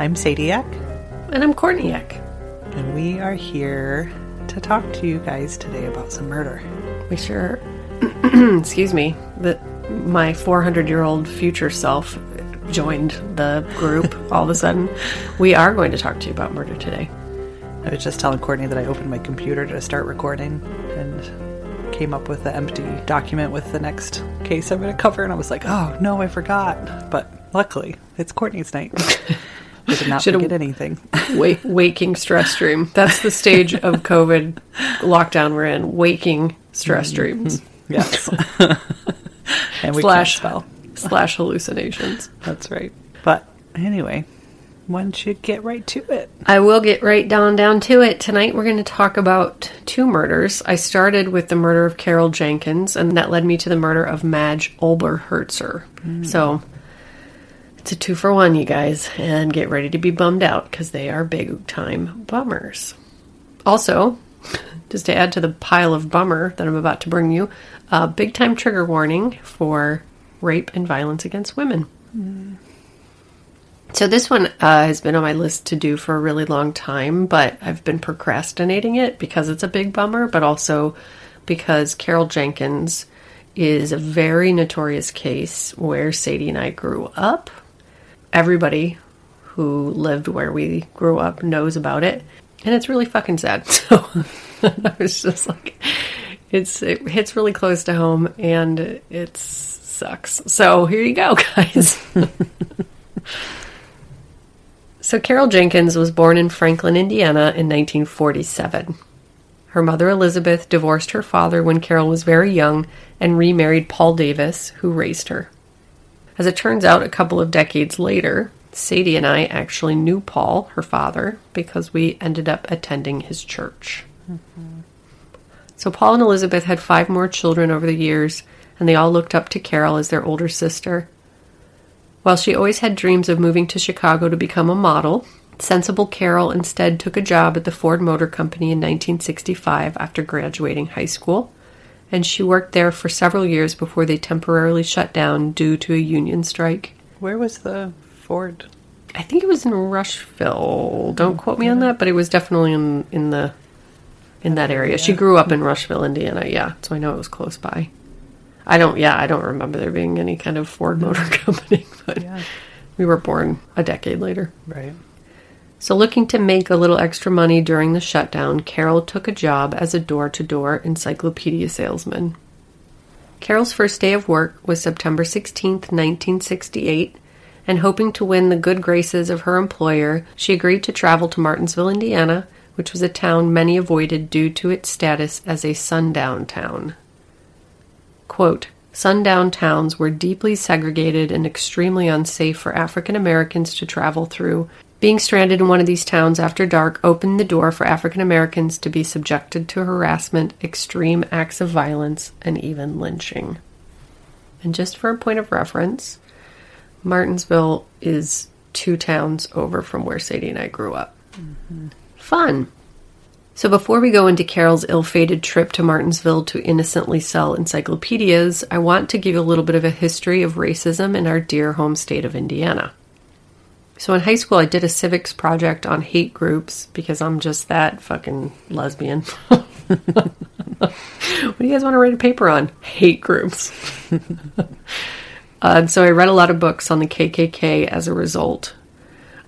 I'm Sadie Eck, And I'm Courtney Eck. and we are here to talk to you guys today about some murder. We sure, excuse me, that my 400 year old future self joined the group all of a sudden. We are going to talk to you about murder today. I was just telling Courtney that I opened my computer to start recording and came up with the empty document with the next case I'm going to cover, and I was like, oh no, I forgot. But luckily, it's Courtney's night. I did not forget anything. Wa- waking stress dream. That's the stage of COVID lockdown we're in. Waking stress mm-hmm. dreams Yes. and we slash spell. slash hallucinations. That's right. But anyway, why don't you get right to it? I will get right down down to it. Tonight we're going to talk about two murders. I started with the murder of Carol Jenkins, and that led me to the murder of Madge Oberholtzer. Mm. So it's a two for one, you guys, and get ready to be bummed out because they are big time bummers. Also, just to add to the pile of bummer that I'm about to bring you, a big time trigger warning for rape and violence against women. So this one uh, has been on my list to do for a really long time, but I've been procrastinating it because it's a big bummer, but also because Carol Jenkins is a very notorious case where Sadie and I grew up. Everybody who lived where we grew up knows about it, and it's really fucking sad. So I was just like, it's it hits really close to home, and it sucks. So here you go, guys. So, Carol Jenkins was born in Franklin, Indiana in 1947. Her mother, Elizabeth, divorced her father when Carol was very young and remarried Paul Davis, who raised her. As it turns out, a couple of decades later, Sadie and I actually knew Paul, her father, because we ended up attending his church. So, Paul and Elizabeth had five more children over the years, and they all looked up to Carol as their older sister. While she always had dreams of moving to Chicago to become a model, sensible Carol instead took a job at the Ford Motor Company in 1965 after graduating high school, and she worked there for several years before they temporarily shut down due to a union strike. Where was the Ford? I think it was in Rushville. Don't quote me on that, but it was definitely in in the in that area. She grew up in Rushville, Indiana. Yeah, so I know it was close by. I don't. Yeah, I don't remember there being any kind of Ford Motor Company, but Yeah. we were born a decade later. Right. So, looking to make a little extra money during the shutdown, Carol took a job as a door to door encyclopedia salesman. Carol's first day of work was September 16, 1968, and hoping to win the good graces of her employer, she agreed to travel to Martinsville, Indiana, which was a town many avoided due to its status as a sundown town. Quote, Sundown towns were deeply segregated and extremely unsafe for African Americans to travel through. Being stranded in one of these towns after dark opened the door for African Americans to be subjected to harassment, extreme acts of violence, and even lynching. And just for a point of reference, Martinsville is two towns over from where Sadie and I grew up. Mm-hmm. Fun. So before we go into Carol's ill-fated trip to Martinsville to innocently sell encyclopedias, I want to give you a little bit of a history of racism in our dear home state of Indiana. So in high school, I did a civics project on hate groups because I'm just that fucking lesbian. what do you guys want to write a paper on? Hate groups. uh, so I read a lot of books on the KKK as a result.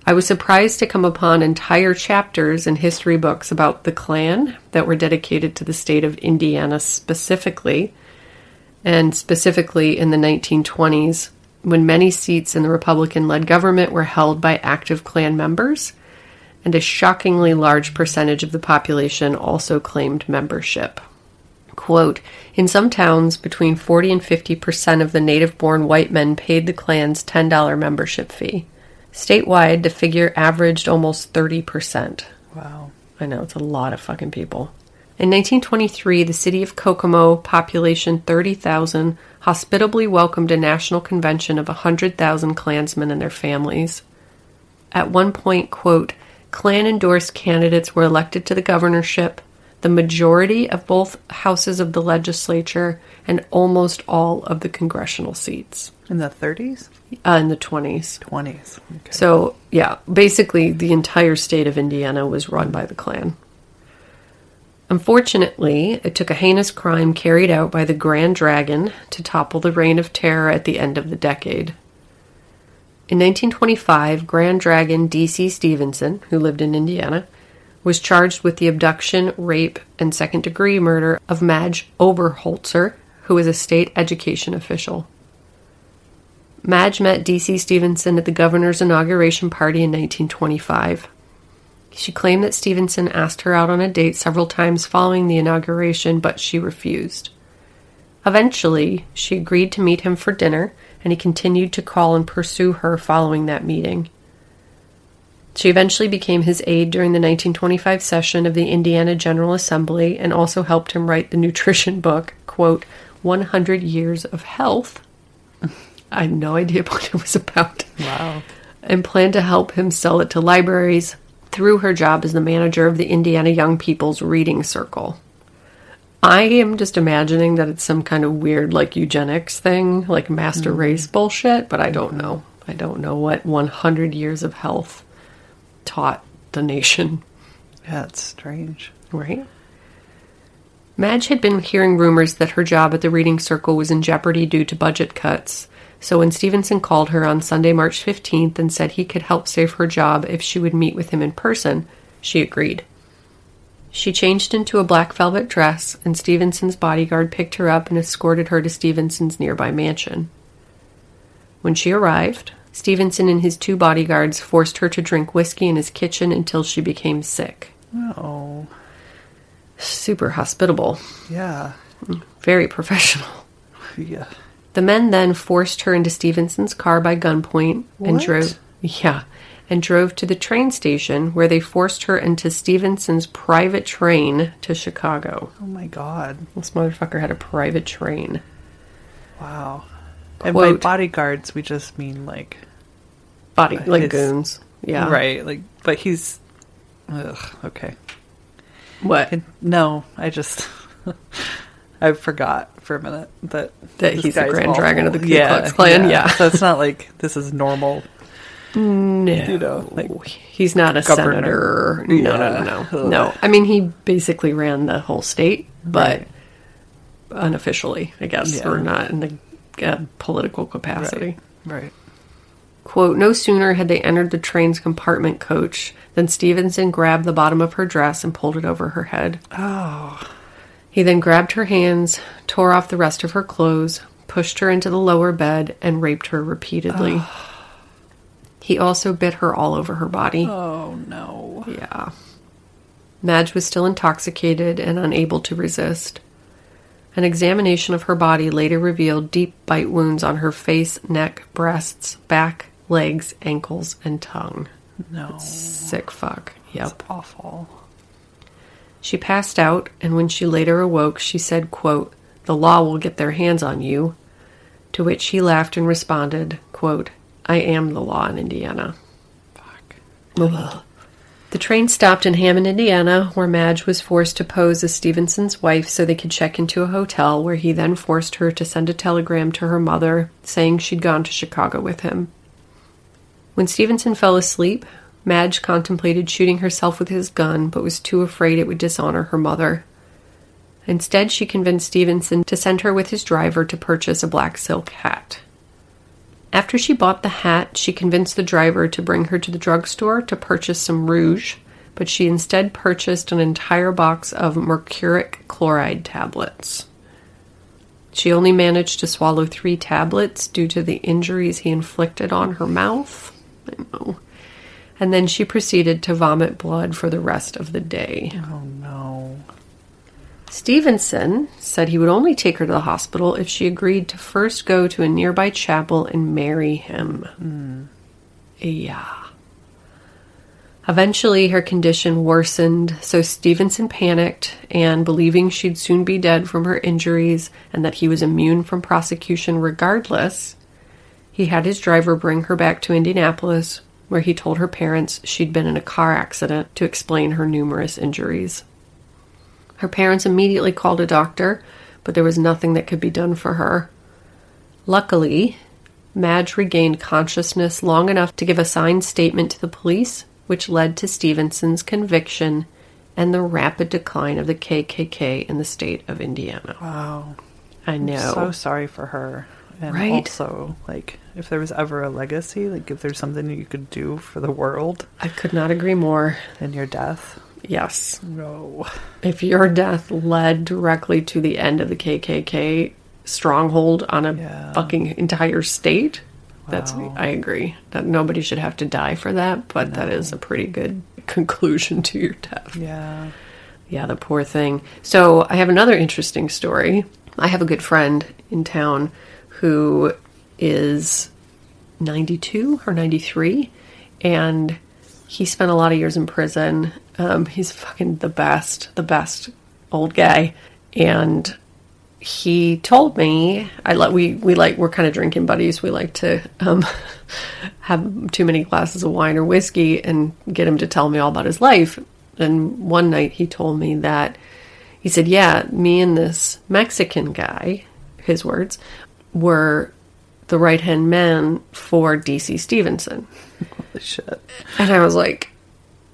I was surprised to come upon entire chapters in history books about the Klan that were dedicated to the state of Indiana specifically, and specifically in the 1920s, when many seats in the Republican led government were held by active Klan members, and a shockingly large percentage of the population also claimed membership. Quote, in some towns, between 40 and 50 percent of the native born white men paid the Klan's $10 membership fee. Statewide, the figure averaged almost 30%. Wow. I know, it's a lot of fucking people. In 1923, the city of Kokomo, population 30,000, hospitably welcomed a national convention of 100,000 Klansmen and their families. At one point, quote, Klan endorsed candidates were elected to the governorship, the majority of both houses of the legislature, and almost all of the congressional seats In the 30s? uh, in the 20s. 20s. Okay. So, yeah, basically the entire state of Indiana was run by the Klan. Unfortunately, it took a heinous crime carried out by the Grand Dragon to topple the reign of terror at the end of the decade. In 1925, Grand Dragon D.C. Stephenson, who lived in Indiana, was charged with the abduction, rape, and second degree murder of Madge Oberholtzer, who was a state education official. Madge met D.C. Stephenson at the governor's inauguration party in 1925. She claimed that Stephenson asked her out on a date several times following the inauguration, but she refused. Eventually, she agreed to meet him for dinner, and he continued to call and pursue her following that meeting. She eventually became his aide during the 1925 session of the Indiana General Assembly and also helped him write the nutrition book, quote, 100 Years of Health. I had no idea what it was about wow. and planned to help him sell it to libraries through her job as the manager of the Indiana Young People's Reading Circle. I am just imagining that it's some kind of weird, like, eugenics thing, like master hmm. race bullshit, but I don't hmm. know. I don't know what 100 years of health taught the nation, That's strange. right? Madge had been hearing rumors that her job at the reading circle was in jeopardy due to budget cuts. So when Stephenson called her on Sunday, March 15th, and said he could help save her job if she would meet with him in person, she agreed. She changed into a black velvet dress, and Stephenson's bodyguard picked her up and escorted her to Stephenson's nearby mansion. When she arrived, Stephenson and his two bodyguards forced her to drink whiskey in his kitchen until she became sick. Oh, Super hospitable, yeah. very professional. Yeah. The men then forced her into Stephenson's car by gunpoint and drove yeah, and drove to the train station where they forced her into Stephenson's private train to Chicago. Oh my god. This motherfucker had a private train. Wow. And by bodyguards, we just mean like. Body uh, like His- goons. Yeah. Right. Like, but he's. Ugh, okay. What? And- no, I just. I forgot for a minute that That he's the Grand Dragon of the Ku yeah, Klux Klan, yeah. so it's not like this is normal. No. You know, like He's not a governor. senator. No, Yeah. no, no, no. No. I mean, he basically ran the whole state, but Right. unofficially, I guess, Yeah. or not in the uh, political capacity. Right. Quote, no sooner had they entered the train's compartment coach than Stephenson grabbed the bottom of her dress and pulled it over her head. Oh. He then grabbed her hands, tore off the rest of her clothes, pushed her into the lower bed, and raped her repeatedly. He also bit her all over her body. Oh no. Yeah. Madge was still intoxicated and unable to resist. An examination of her body later revealed deep bite wounds on her face, neck, breasts, back, legs, ankles, and tongue. No. Sick fuck. Yep. That's awful. She passed out, and when she later awoke, she said, quote, The law will get their hands on you. To which he laughed and responded, quote, I am the law in Indiana. Fuck. Ugh. The train stopped in Hammond, Indiana, where Madge was forced to pose as Stephenson's wife so they could check into a hotel, where he then forced her to send a telegram to her mother saying she'd gone to Chicago with him. When Stephenson fell asleep, Madge contemplated shooting herself with his gun, but was too afraid it would dishonor her mother. Instead, she convinced Stephenson to send her with his driver to purchase a black silk hat. After she bought the hat, she convinced the driver to bring her to the drugstore to purchase some rouge, but she instead purchased an entire box of mercuric chloride tablets. She only managed to swallow three tablets due to the injuries he inflicted on her mouth. I know. And then she proceeded to vomit blood for the rest of the day. Oh no. Stephenson said he would only take her to the hospital if she agreed to first go to a nearby chapel and marry him. Hmm. Yeah. Eventually, her condition worsened, so Stephenson panicked and, believing she'd soon be dead from her injuries and that he was immune from prosecution regardless, he had his driver bring her back to Indianapolis, where he told her parents she'd been in a car accident to explain her numerous injuries. Her parents immediately called a doctor, but there was nothing that could be done for her. Luckily, Madge regained consciousness long enough to give a signed statement to the police, which led to Stephenson's conviction and the rapid decline of the KKK in the state of Indiana. Wow. I know. So sorry for her. And Right? also, like, if there was ever a legacy, like, if there's something you could do for the world I could not agree more. in your death, Yes. no. If your death led directly to the end of the KKK stronghold on a Yeah. fucking entire state, that's I agree that nobody should have to die for that, but that is a pretty good conclusion to your death. Yeah. Yeah, the poor thing. So I have another interesting story. I have a good friend in town who is 92 or 93, and he spent a lot of years in prison. Um, he's fucking the best, the best old guy. And he told me, I like we we like we're kind of drinking buddies. We like to um, have too many glasses of wine or whiskey and get him to tell me all about his life. And one night he told me that he said, "Yeah, me and this Mexican guy, his words, were the right hand man for DC Stephenson." Holy shit. And I was like,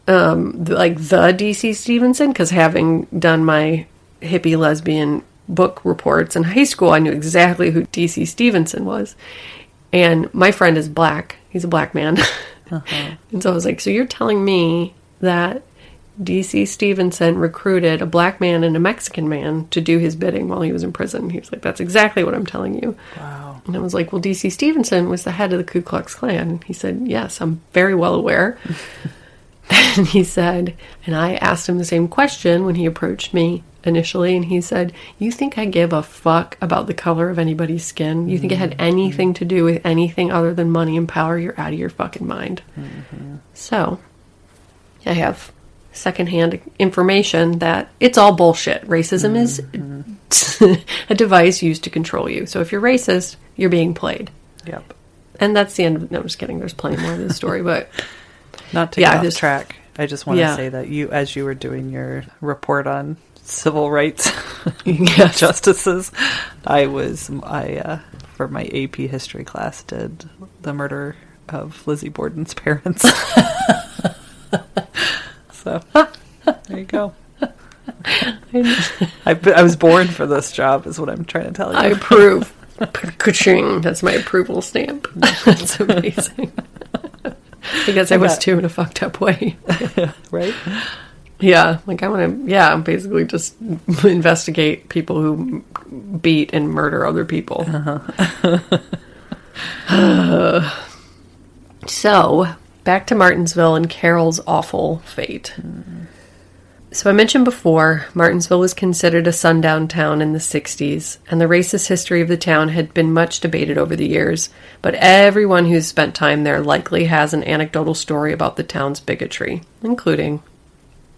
um, like the DC Stephenson, because having done my hippie lesbian book reports in high school, I knew exactly who DC Stephenson was. And my friend is black; he's a black man, and so I was like, so you're telling me that DC Stephenson recruited a black man and a Mexican man to do his bidding while he was in prison? He was like, that's exactly what I'm telling you. Wow. And I was like, well, DC Stephenson was the head of the Ku Klux Klan. He said, yes, I'm very well aware. and he said, and I asked him the same question when he approached me initially, and he said, you think I give a fuck about the color of anybody's skin? You think it had mm-hmm. anything to do with anything other than money and power? You're out of your fucking mind. Mm-hmm. So, I have secondhand information that it's all bullshit. Racism is mm-hmm. a device used to control you. So if you're racist, you're being played. Yep. And that's the end of No, I'm just kidding. There's plenty more to the story, but Not to Yeah, get off track, I just want to say that you, as you were doing your report on civil rights Yes. justices, I was I uh, for my AP history class did the murder of Lizzie Borden's parents. so there you go. I, I was born for this job, is what I'm trying to tell you. I approve. Ka-ching. That's my approval stamp. That's amazing. because I was bet. too in a fucked up way. right? Yeah, like I want to, yeah, basically just investigate people who beat and murder other people. Uh-huh. so, back to Martinsville and Carol's awful fate. Mm. So, I mentioned before, Martinsville was considered a sundown town in the 60s, and the racist history of the town had been much debated over the years, but everyone who's spent time there likely has an anecdotal story about the town's bigotry, including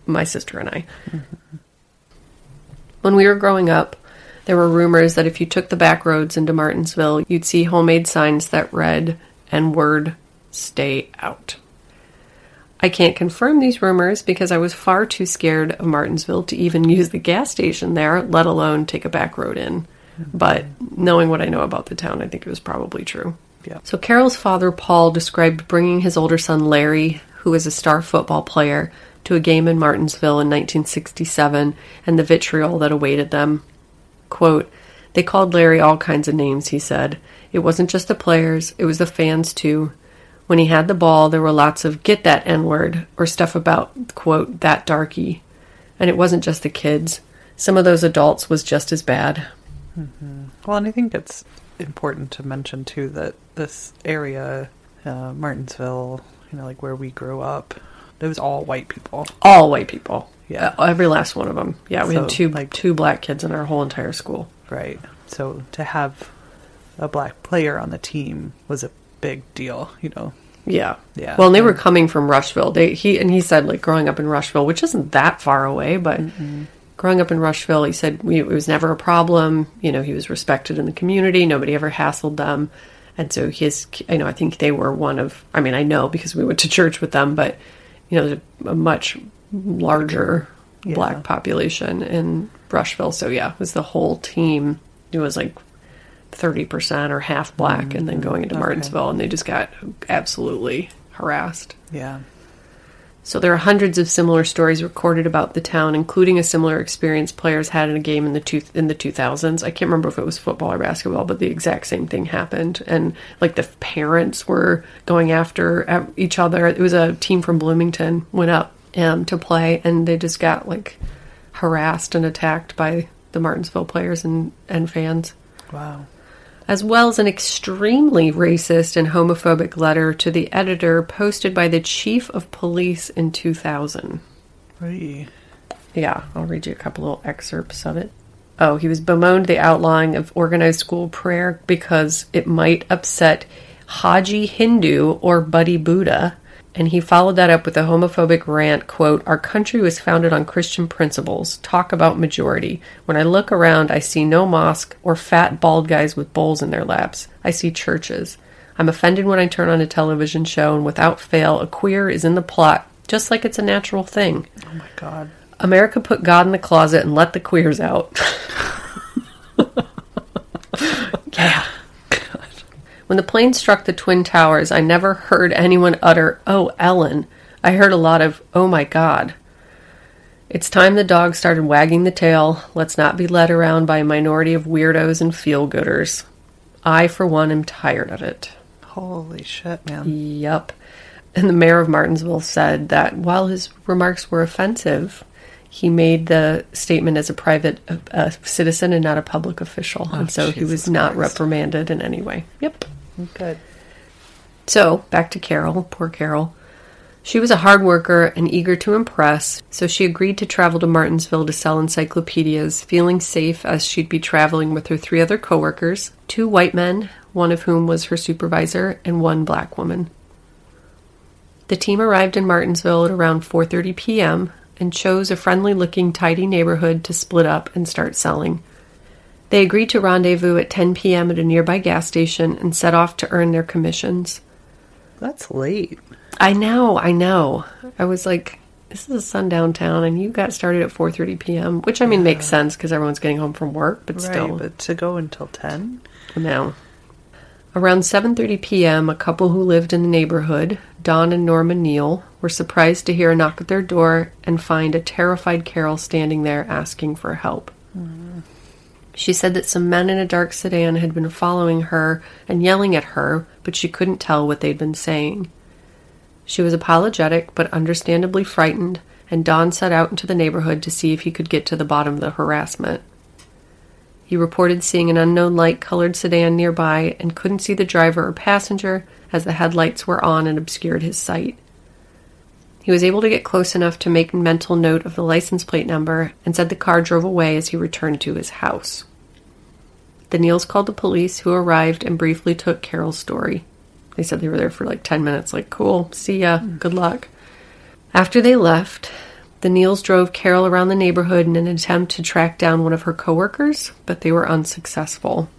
my sister and I. When we were growing up, there were rumors that if you took the back roads into Martinsville, you'd see homemade signs that read, N word, stay out. I can't confirm these rumors because I was far too scared of Martinsville to even use the gas station there, let alone take a back road in. But knowing what I know about the town, I think it was probably true. Yeah. So Carol's father, Paul, described bringing his older son, Larry, who was a star football player, to a game in Martinsville in 1967 and the vitriol that awaited them. Quote, They called Larry all kinds of names, he said. It wasn't just the players, it was the fans too. When he had the ball, there were lots of get that N word or stuff about, quote, that darky. And it wasn't just the kids. Some of those adults was just as bad. Well, and I think it's important to mention too that this area, uh, Martinsville, you know, like where we grew up, it was all white people. All white people. Yeah. Uh, every last one of them. Yeah, we So, had two like- two black kids in our whole entire school. Right. So to have a black player on the team was a big deal, you know. Yeah. Yeah. Well, and they were coming from Rushville. They he and he said like growing up in Rushville, which isn't that far away, but growing up in Rushville, he said we, it was never a problem. You know, he was respected in the community. Nobody ever hassled them, and so his. I know. I think they were one of. I mean, I know because we went to church with them, but you know, there's a, a much larger Yeah. black population in Rushville. So yeah, it was the whole team. It was like. 30% or half black and then going into okay. Martinsville and they just got absolutely harassed. Yeah. So there are hundreds of similar stories recorded about the town, including a similar experience players had in a game in the two, in the 2000s. I can't remember if it was football or basketball, but the exact same thing happened. And like the parents were going after each other. It was a team from Bloomington went up um, to play, and they just got like harassed and attacked by the Martinsville players and, and fans Wow. As well as an extremely racist and homophobic letter to the editor posted by the chief of police in 2000. Right. Yeah, I'll read you a couple little excerpts of it. Oh, he was bemoaned the outlawing of organized school prayer because it might upset Haji Hindu or Buddy Buddha. And he followed that up with a homophobic rant, quote, Our country was founded on Christian principles. Talk about majority. When I look around, I see no mosque or fat bald guys with bowls in their laps. I see churches. I'm offended when I turn on a television show and without fail, a queer is in the plot, just like it's a natural thing. Oh my God. America put God in the closet and let the queers out. yeah. When the plane struck the Twin Towers, I never heard anyone utter, Oh, Ellen. I heard a lot of, Oh my God. It's time the dog started wagging the tail. Let's not be led around by a minority of weirdos and feel gooders. I, for one, am tired of it. Holy shit, man. Yep. And the mayor of Martinsville said that while his remarks were offensive, he made the statement as a private uh, citizen and not a public official. and so he was Jesus not Christ. reprimanded in any way. Yep. Good. So, back to Carol, poor Carol. She was a hard worker and eager to impress, so she agreed to travel to Martinsville to sell encyclopedias, feeling safe as she'd be traveling with her three other coworkers, two white men, one of whom was her supervisor, and one black woman. The team arrived in Martinsville at around 4:30 p.m. and chose a friendly-looking tidy neighborhood to split up and start selling. They agreed to rendezvous at 10 p.m. at a nearby gas station and set off to earn their commissions. That's late. I know, I know. I was like, this is a sundown town, and you got started at 4:30 p.m., which I mean makes sense because everyone's getting home from work, but Right, still, but to go until 10? no. Around 7:30 p.m., a couple who lived in the neighborhood, Don and Norma Neal, were surprised to hear a knock at their door and find a terrified Carol standing there asking for help. Mm-hmm. She said that some men in a dark sedan had been following her and yelling at her, but she couldn't tell what they'd been saying. She was apologetic but understandably frightened, and Don set out into the neighborhood to see if he could get to the bottom of the harassment. He reported seeing an unknown light colored sedan nearby and couldn't see the driver or passenger as the headlights were on and obscured his sight. He was able to get close enough to make mental note of the license plate number and said the car drove away as he returned to his house. The Neals called the police, who arrived and briefly took Carol's story. They said they were there for like 10 minutes, like, cool, see ya, hmm. good luck. After they left, the Neals drove Carol around the neighborhood in an attempt to track down one of her coworkers, but they were unsuccessful.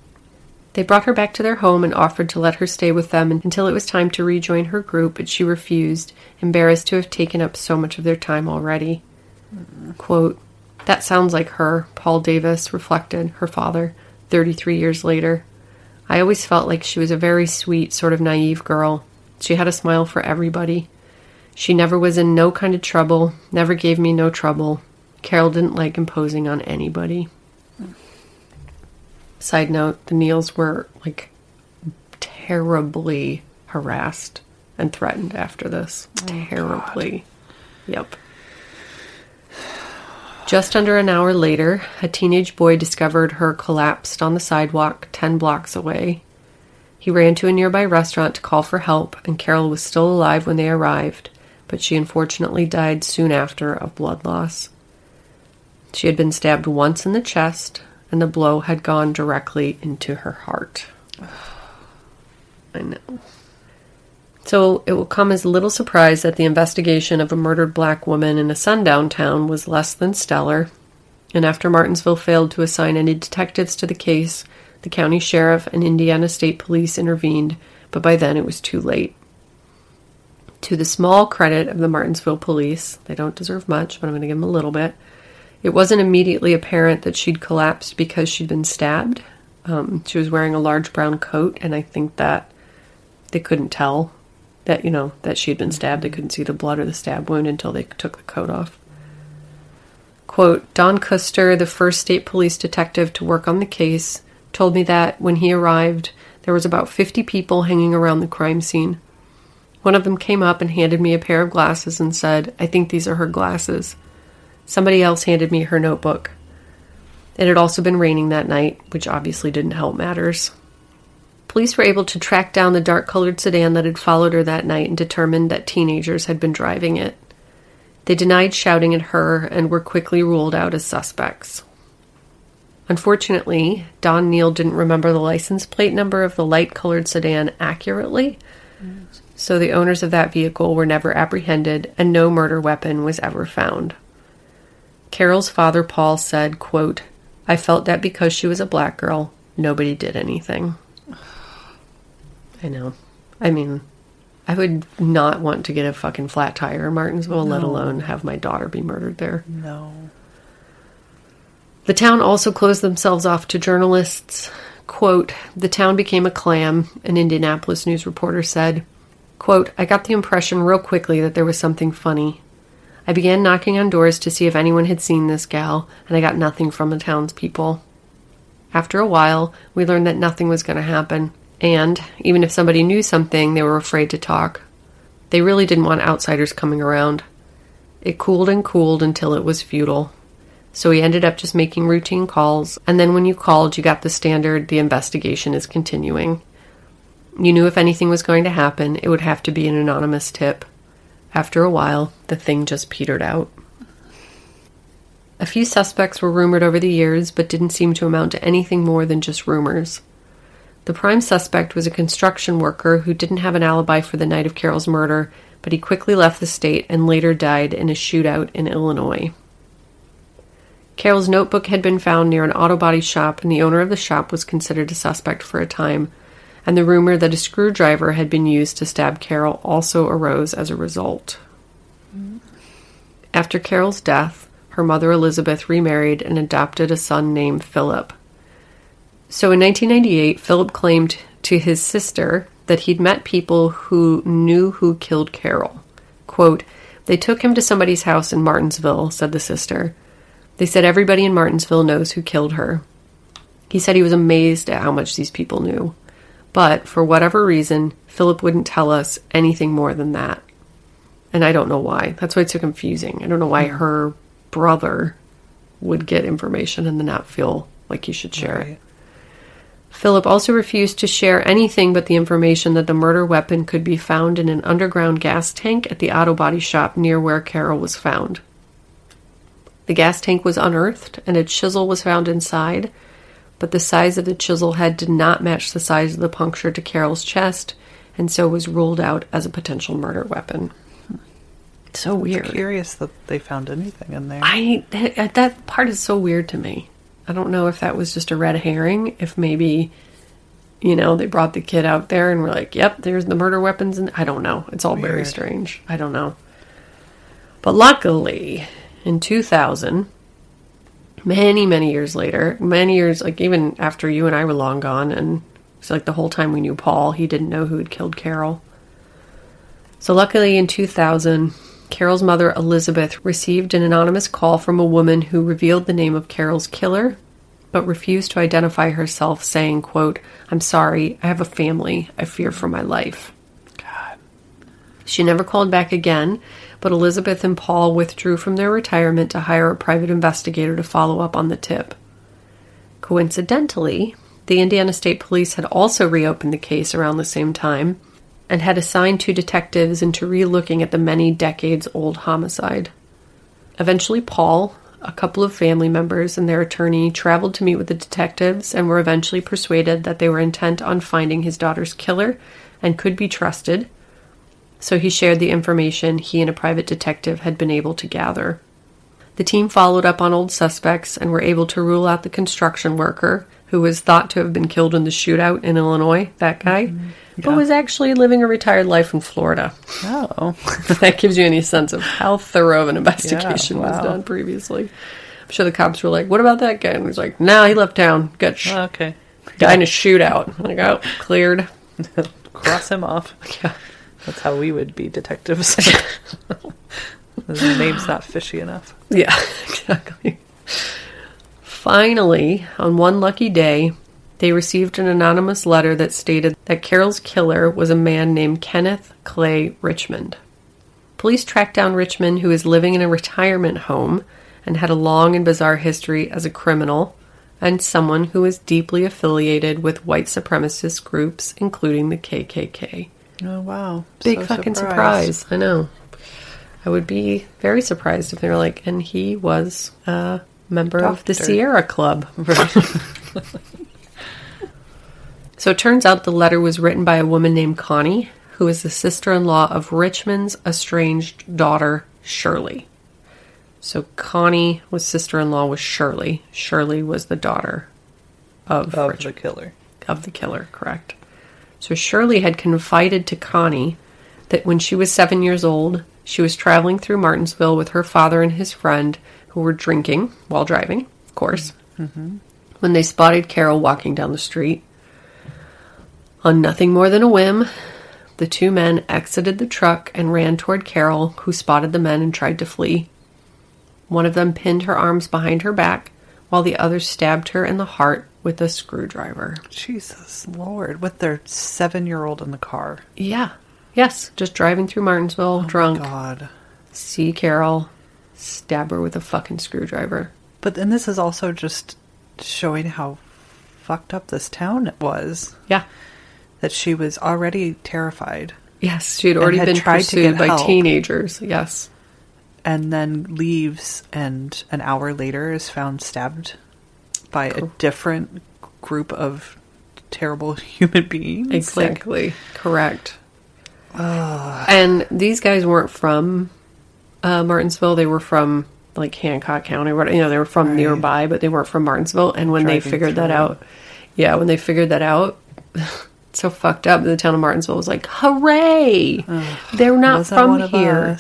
They brought her back to their home and offered to let her stay with them until it was time to rejoin her group, but she refused, embarrassed to have taken up so much of their time already. Hmm. Quote, That sounds like her, Paul Davis reflected, her father, 33 years later. I always felt like she was a very sweet, sort of naive girl. She had a smile for everybody. She never was in no kind of trouble, never gave me no trouble. Carol didn't like imposing on anybody. Side note, the Neals were like terribly harassed and threatened after this. Oh, terribly. Yep. Just under an hour later, a teenage boy discovered her collapsed on the sidewalk 10 blocks away. He ran to a nearby restaurant to call for help, and Carol was still alive when they arrived, but she unfortunately died soon after of blood loss. She had been stabbed once in the chest, and the blow had gone directly into her heart. I know. So it will come as a little surprise that the investigation of a murdered black woman in a sundown town was less than stellar. And after Martinsville failed to assign any detectives to the case, the county sheriff and Indiana State Police intervened, but by then it was too late. To the small credit of the Martinsville police, they don't deserve much, but I'm going to give them a little bit. It wasn't immediately apparent that she'd collapsed because she'd been stabbed. Um, she was wearing a large brown coat, and I think that they couldn't tell that you know that she had been stabbed. They couldn't see the blood or the stab wound until they took the coat off. Quote: Don Custer, the first state police detective to work on the case, told me that when he arrived, there was about 50 people hanging around the crime scene. One of them came up and handed me a pair of glasses and said, "I think these are her glasses." Somebody else handed me her notebook. It had also been raining that night, which obviously didn't help matters. Police were able to track down the dark colored sedan that had followed her that night and determined that teenagers had been driving it. They denied shouting at her and were quickly ruled out as suspects. Unfortunately, Don Neal didn't remember the license plate number of the light colored sedan accurately, so the owners of that vehicle were never apprehended and no murder weapon was ever found. Carol's father, Paul, said, quote, I felt that because she was a black girl, nobody did anything. I know. I mean, I would not want to get a fucking flat tire in Martinsville, let alone have my daughter be murdered there. No. The town also closed themselves off to journalists. Quote, the town became a clam, an Indianapolis news reporter said. Quote, I got the impression real quickly that there was something funny. I began knocking on doors to see if anyone had seen this gal, and I got nothing from the townspeople. After a while, we learned that nothing was going to happen, and even if somebody knew something, they were afraid to talk. They really didn't want outsiders coming around. It cooled and cooled until it was futile. So he ended up just making routine calls, and then when you called, you got the standard the investigation is continuing. You knew if anything was going to happen, it would have to be an anonymous tip. After a while, the thing just petered out. A few suspects were rumored over the years, but didn't seem to amount to anything more than just rumors. The prime suspect was a construction worker who didn't have an alibi for the night of Carol's murder, but he quickly left the state and later died in a shootout in Illinois. Carol's notebook had been found near an auto body shop, and the owner of the shop was considered a suspect for a time, and the rumor that a screwdriver had been used to stab Carol also arose as a result. After Carol's death, her mother Elizabeth remarried and adopted a son named Philip. So in 1998, Philip claimed to his sister that he'd met people who knew who killed Carol. Quote, They took him to somebody's house in Martinsville, said the sister. They said everybody in Martinsville knows who killed her. He said he was amazed at how much these people knew. But for whatever reason, Philip wouldn't tell us anything more than that. And I don't know why. That's why it's so confusing. I don't know why hmm. her brother would get information and then not feel like he should share it. Philip also refused to share anything but the information that the murder weapon could be found in an underground gas tank at the auto body shop near where Carol was found. The gas tank was unearthed and a chisel was found inside, but the size of the chisel head did not match the size of the puncture to Carol's chest and so was ruled out as a potential murder weapon. So weird. Curious that they found anything in there. I that, that part is so weird to me. I don't know if that was just a red herring, if maybe you know, they brought the kid out there and were like, "Yep, there's the murder weapons." And I don't know. It's all very strange. I don't know. But luckily, in 2000, many many years later, many years like even after you and I were long gone and it's like the whole time we knew Paul, he didn't know who had killed Carol. So luckily in 2000, Carol's mother Elizabeth received an anonymous call from a woman who revealed the name of Carol's killer but refused to identify herself, saying, quote, I'm sorry, I have a family, I fear for my life. God. She never called back again, but Elizabeth and Paul withdrew from their retirement to hire a private investigator to follow up on the tip. Coincidentally, the Indiana State Police had also reopened the case around the same time and had assigned two detectives into relooking at the many decades old homicide. Eventually, Paul, a couple of family members, and their attorney traveled to meet with the detectives and were eventually persuaded that they were intent on finding his daughter's killer and could be trusted. So he shared the information he and a private detective had been able to gather. The team followed up on old suspects and were able to rule out the construction worker who was thought to have been killed in the shootout in Illinois, that guy, mm-hmm. But was actually living a retired life in Florida. Oh. That gives you any sense of how thorough of an investigation was wow. done previously. I'm sure the cops were like, What about that guy? And he's like, Nah, he left town. Got sh- oh, okay. died in a shootout. I'm like, oh, cleared. Cross him off. Yeah. That's how we would be detectives. His name's not fishy enough. Yeah, exactly. Finally, on one lucky day, they received an anonymous letter that stated that Carol's killer was a man named Kenneth Clay Richmond. Police tracked down Richmond, who was living in a retirement home and had a long and bizarre history as a criminal and someone who was deeply affiliated with white supremacist groups, including the KKK. Oh wow! Big So fucking surprised. surprise. I know. I would be very surprised if they were like, and he was a member of the Sierra Club. so it turns out the letter was written by a woman named Connie, who is the sister in law of Richmond's estranged daughter, Shirley. So Connie was sister in law with Shirley. Shirley was the daughter of, Of Richmond the killer. of the killer, correct. So Shirley had confided to Connie that when she was seven years old, she was traveling through Martinsville with her father and his friend, who were drinking while driving, of course, mm-hmm. when they spotted Carol walking down the street. On nothing more than a whim, the two men exited the truck and ran toward Carol, who spotted the men and tried to flee. One of them pinned her arms behind her back, while the other stabbed her in the heart with a screwdriver. Jesus Lord, with their seven-year-old in the car. Yeah. Yes, just driving through Martinsville, oh drunk. God. See Carol, stab her with a fucking screwdriver. But then this is also just showing how fucked up this town was. Yeah. That she was already terrified Yes, she had already had been tried to pursued get by help. teenagers. Yes. and then leaves and an hour later is found stabbed by a different group of terrible human beings. Like, Exactly. Correct. and these guys weren't from uh, Martinsville. They were from like Hancock County. You know, they were from Right. nearby, but they weren't from Martinsville. And when they Driving figured that out, yeah, when they figured that out, so fucked up. The town of Martinsville was like, "Hooray! They're not from here."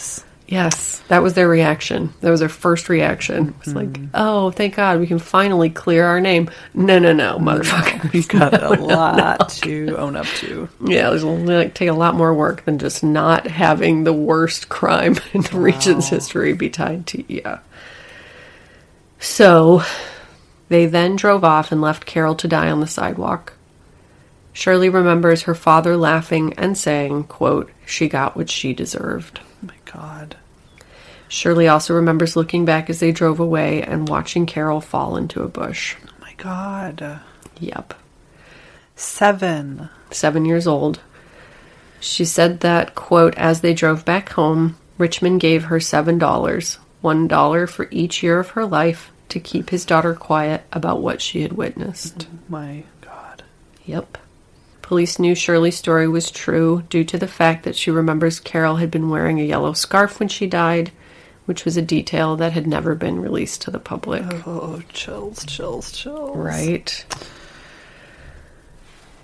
Yes, that was their reaction. That was their first reaction. It was like, mm-hmm. "Oh, thank God, we can finally clear our name." No, no, no, motherfucker. We've got a lot to own up to. Yeah, it was like take a lot more work than just not having the worst crime in the region's history be tied to yeah. So they then drove off and left Carol to die on the sidewalk. Shirley remembers her father laughing and saying, quote, she got what she deserved. Oh my God. Shirley also remembers looking back as they drove away and watching Carol fall into a bush. Oh my God. Yep. Seven. seven years old. She said that, quote, as they drove back home, Richmond gave her seven dollars, one dollar for each year of her life, to keep his daughter quiet about what she had witnessed. Oh my God. Yep. Police knew Shirley's story was true due to the fact that she remembers Carol had been wearing a yellow scarf when she died, which was a detail that had never been released to the public. Oh, chills, chills, chills. Right.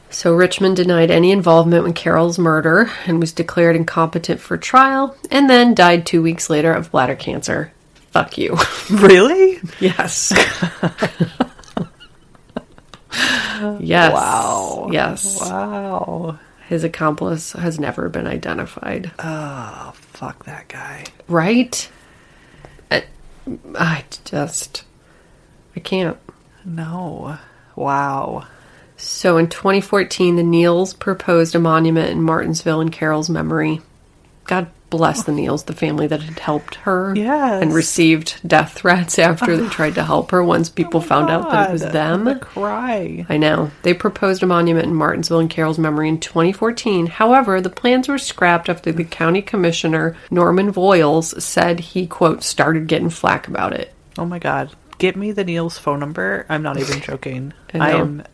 So Richmond denied any involvement in Carol's murder and was declared incompetent for trial and then died two weeks later of bladder cancer. Fuck you. Really? yes. yes. Wow. Yes. Wow. His accomplice has never been identified. Oh, fuck that guy. right? I, I just. I can't. No. Wow. So in 2014, the Neals proposed a monument in Martinsville in Carol's memory. God bless the Neals, the family that had helped her Yes. and received death threats after they tried to help her once people oh found out that it was them. I'm cry. I know. They proposed a monument in Martinsville in Carol's memory in 2014. However, the plans were scrapped after the county commissioner, Norman Voyles, said he, quote, started getting flack about it. Oh my god. Get me the Neal's phone number. I'm not even joking. I, I am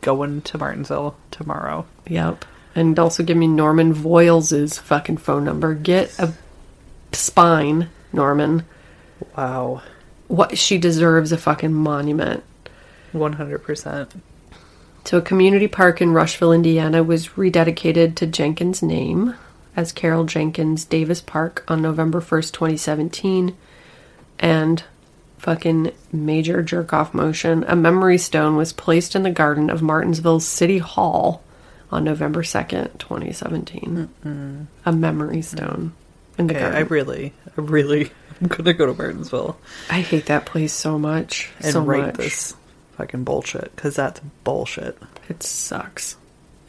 going to Martinsville tomorrow. Yep. And also give me Norman Voyles' fucking phone number. Get a spine, Norman. Wow. What she deserves a fucking monument. 100%. So, a community park in Rushville, Indiana was rededicated to Jenkins' name as Carol Jenkins Davis Park on November 1st, 2017. And fucking major jerk off motion, a memory stone was placed in the garden of Martinsville's City Hall on November 2nd, 2017. A memory stone in the Okay, garden. I really, I really, I'm gonna go to Martinsville I hate that place so much. and so write much. this fucking bullshit because that's bullshit. It sucks.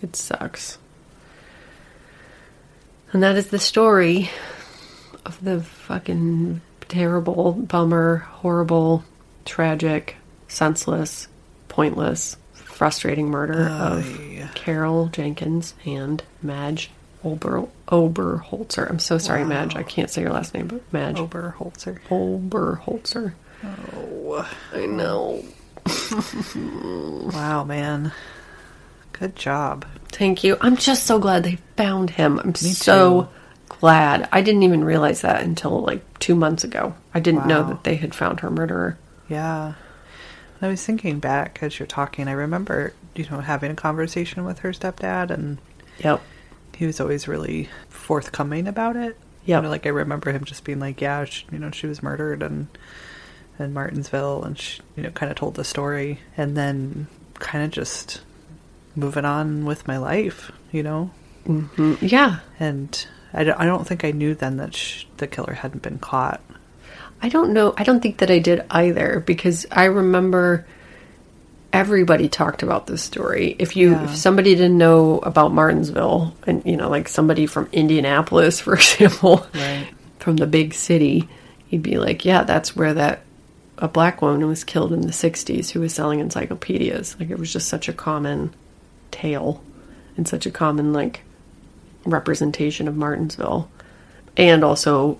It sucks. And that is the story of the fucking terrible, bummer, horrible, tragic, senseless, pointless, frustrating murder of Carol Jenkins and Madge Ober Oberholtzer. I'm so sorry, Madge. I can't say your last name, but Madge Oberholtzer. Oberholtzer. Oh, I know. wow, man. Good job. Thank you. I'm just so glad they found him. I'm so too. glad. I didn't even realize that until like two months ago. I didn't know that they had found her murderer. Yeah. I was thinking back as you're talking. I remember, you know, having a conversation with her stepdad, and Yep. he was always really forthcoming about it. Yep. You know, like I remember him just being like, "Yeah, she, you know, she was murdered and in Martinsville," and she, you know, kind of told the story, and then kind of just moving on with my life, you know. Mm, Yeah. And I don't, I don't think I knew then that sh- the killer hadn't been caught. I don't know. I don't think that I did either because I remember everybody talked about this story. If you Yeah. if somebody didn't know about Martinsville and you know like somebody from Indianapolis for example, Right. from the big city, you'd be like, yeah, that's where that a black woman was killed in the 60s who was selling encyclopedias. Like it was just such a common tale and such a common like representation of Martinsville. And also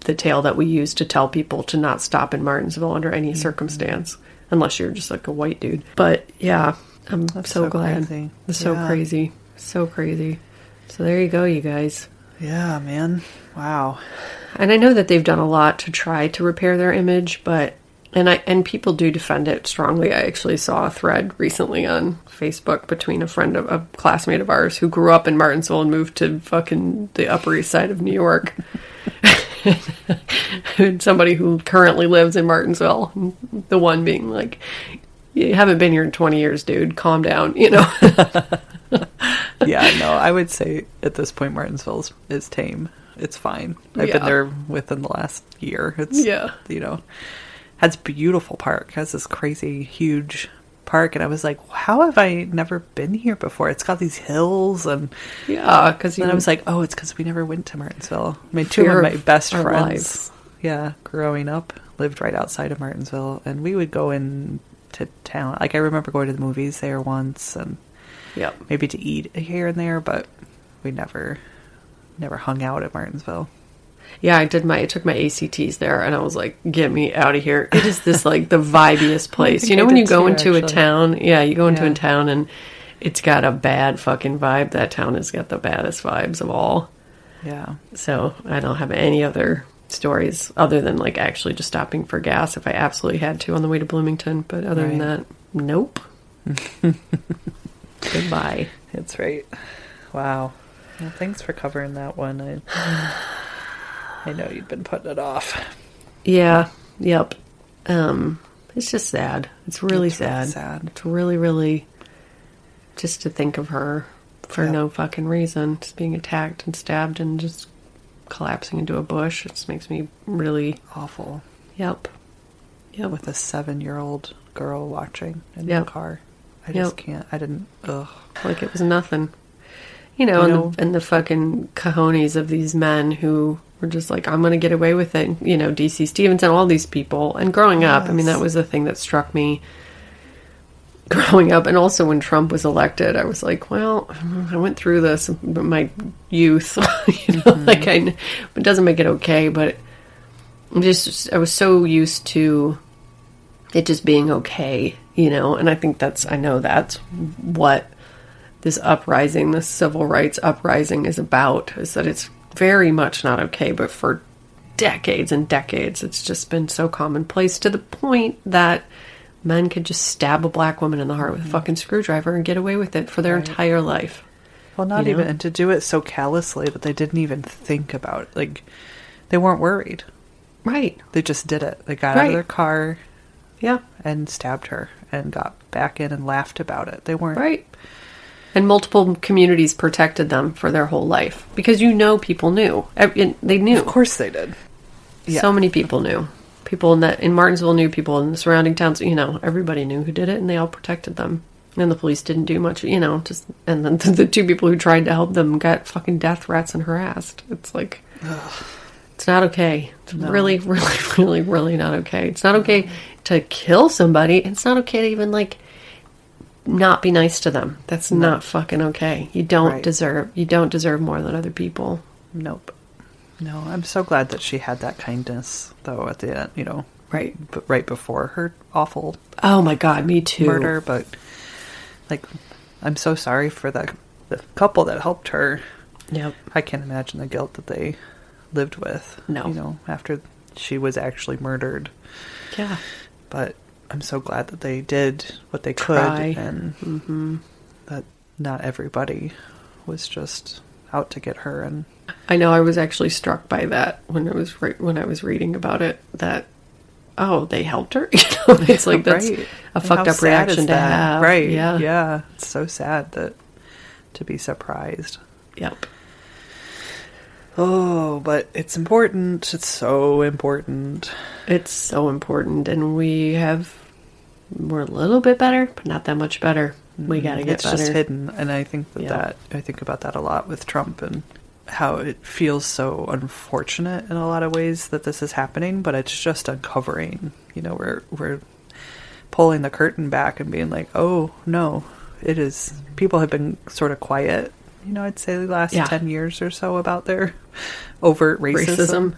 the tale that we use to tell people to not stop in Martinsville under any mm-hmm. circumstance unless you're just like a white dude. But yeah, I'm so, so glad. crazy. It's so Yeah. crazy. So crazy. So there you go, you guys. Yeah, man. Wow. And I know that they've done a lot to try to repair their image, but and I and people do defend it strongly. I actually saw a thread recently on Facebook between a friend of a classmate of ours who grew up in Martinsville and moved to fucking the Upper East Side of New York. somebody who currently lives in Martinsville. The one being like, "You haven't been here in twenty years, dude. Calm down." You know. yeah, no, I would say at this point Martinsville is, is tame. It's fine. I've Yeah. been there within the last year. It's Yeah. you know, has beautiful park. Has this crazy huge park, and I was like, how have I never been here before? It's got these hills, and yeah, uh, because then I was like, oh, it's because we never went to Martinsville. I mean, two of my best friends, lives. yeah, growing up, lived right outside of Martinsville, and we would go in to town. Like I remember going to the movies there once, and yeah, maybe to eat here and there, but we never never hung out at Martinsville. Yeah, I did my I took my ACTs there and I was like, get me out of here. It is this like the vibiest place. You know when you go too, into a town, yeah, you go into Yeah. a town and it's got a bad fucking vibe. That town has got the baddest vibes of all. Yeah. So I don't have any other stories other than like actually just stopping for gas if I absolutely had to on the way to Bloomington. But other than that, nope. Goodbye. That's right. Wow. Well, thanks for covering that one. I I know you've been putting it off. Yeah. Yep. Um, it's just sad. It's really It's really sad. sad. It's really, really just to think of her for Yep. no fucking reason, just being attacked and stabbed and just collapsing into a bush. It just makes me really Awful. yep. Yep. With a seven year old girl watching in Yep. the car. I just Yep. can't. I didn't. Ugh. like it was nothing. You know, You and, know- The, and the fucking cojones of these men who were just like, I'm going to get away with it. You know, DC Stephenson, all these people. And growing up, I mean, that was the thing that struck me growing up. And also when Trump was elected, I was like, well, I went through this in my youth. you know, Mm-hmm. like I, it doesn't make it okay, but I'm just, I was so used to it just being okay, you know, and I think that's, I know that's what this uprising, this civil rights uprising is about, is that it's very much not okay, but for decades and decades, it's just been so commonplace to the point that men could just stab a black woman in the heart with a mm-hmm. fucking screwdriver and get away with it for their entire life. Well, not You know? even, and to do it so callously that they didn't even think about. it. Like, they weren't worried. Right. They just did it. They got out of their car Yeah. and stabbed her and got back in and laughed about it. They weren't. Right. And multiple communities protected them for their whole life because you know people knew. They knew. Of course they did. Yeah. So many people knew. People in that in Martinsville knew. People in the surrounding towns, you know, everybody knew who did it, and they all protected them. And the police didn't do much, you know. Just and then the, two people who tried to help them got fucking death threats and harassed. It's like it's not okay. It's really, really, really, really not okay. It's not okay to kill somebody. It's not okay to even like not be nice to them. That's not fucking okay. You don't Right. deserve. You don't deserve more than other people. Nope. No, I'm so glad that she had that kindness, though, at the end, you know, Right. b- right before her awful Oh my god, me too. murder. But, like, I'm so sorry for the, the couple that helped her. Yep. I can't imagine the guilt that they lived with. No. You know, after she was actually murdered. Yeah. But I'm so glad that they did what they could Try. and Mm-hmm. that not everybody was just out to get her. And I know I was actually struck by that when I was re- when I was reading about it that oh they helped her you know it's like that's Right. a fucked up reaction to that? have Right. yeah Yeah. It's so sad that to be surprised. yep Oh, but it's important. It's so important. it's so important and we have we're a little bit better but not that much better we mm, got to get it's better just hidden, and I think that, Yeah. that I think about that a lot with Trump and how it feels so unfortunate in a lot of ways that this is happening, but it's just uncovering. You know, we're we're pulling the curtain back and being like, oh no, it is. People have been sort of quiet. You know, I'd say the last Yeah. ten years or so about their overt racism. racism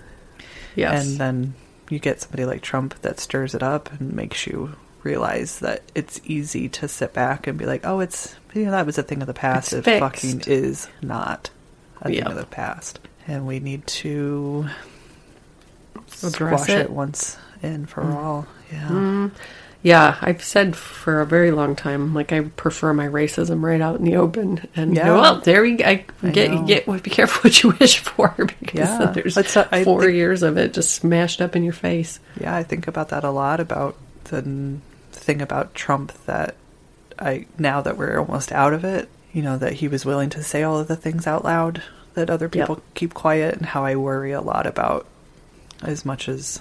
yes And then you get somebody like Trump that stirs it up and makes you realize that it's easy to sit back and be like, oh, it's, you know, that was a thing of the past. It's it fixed. fucking is not a thing of the past. And we need to Address squash it. it. once and for mm. all. Yeah. Mm. yeah i've said for a very long time like i prefer my racism right out in the open and Yeah. well there we I I get know. get be careful what you wish for because Yeah. there's I four think- years of it just smashed up in your face Yeah, I think about that a lot about the thing about Trump that I now that we're almost out of it, you know, that he was willing to say all of the things out loud that other Yep. people keep quiet and how I worry a lot about as much as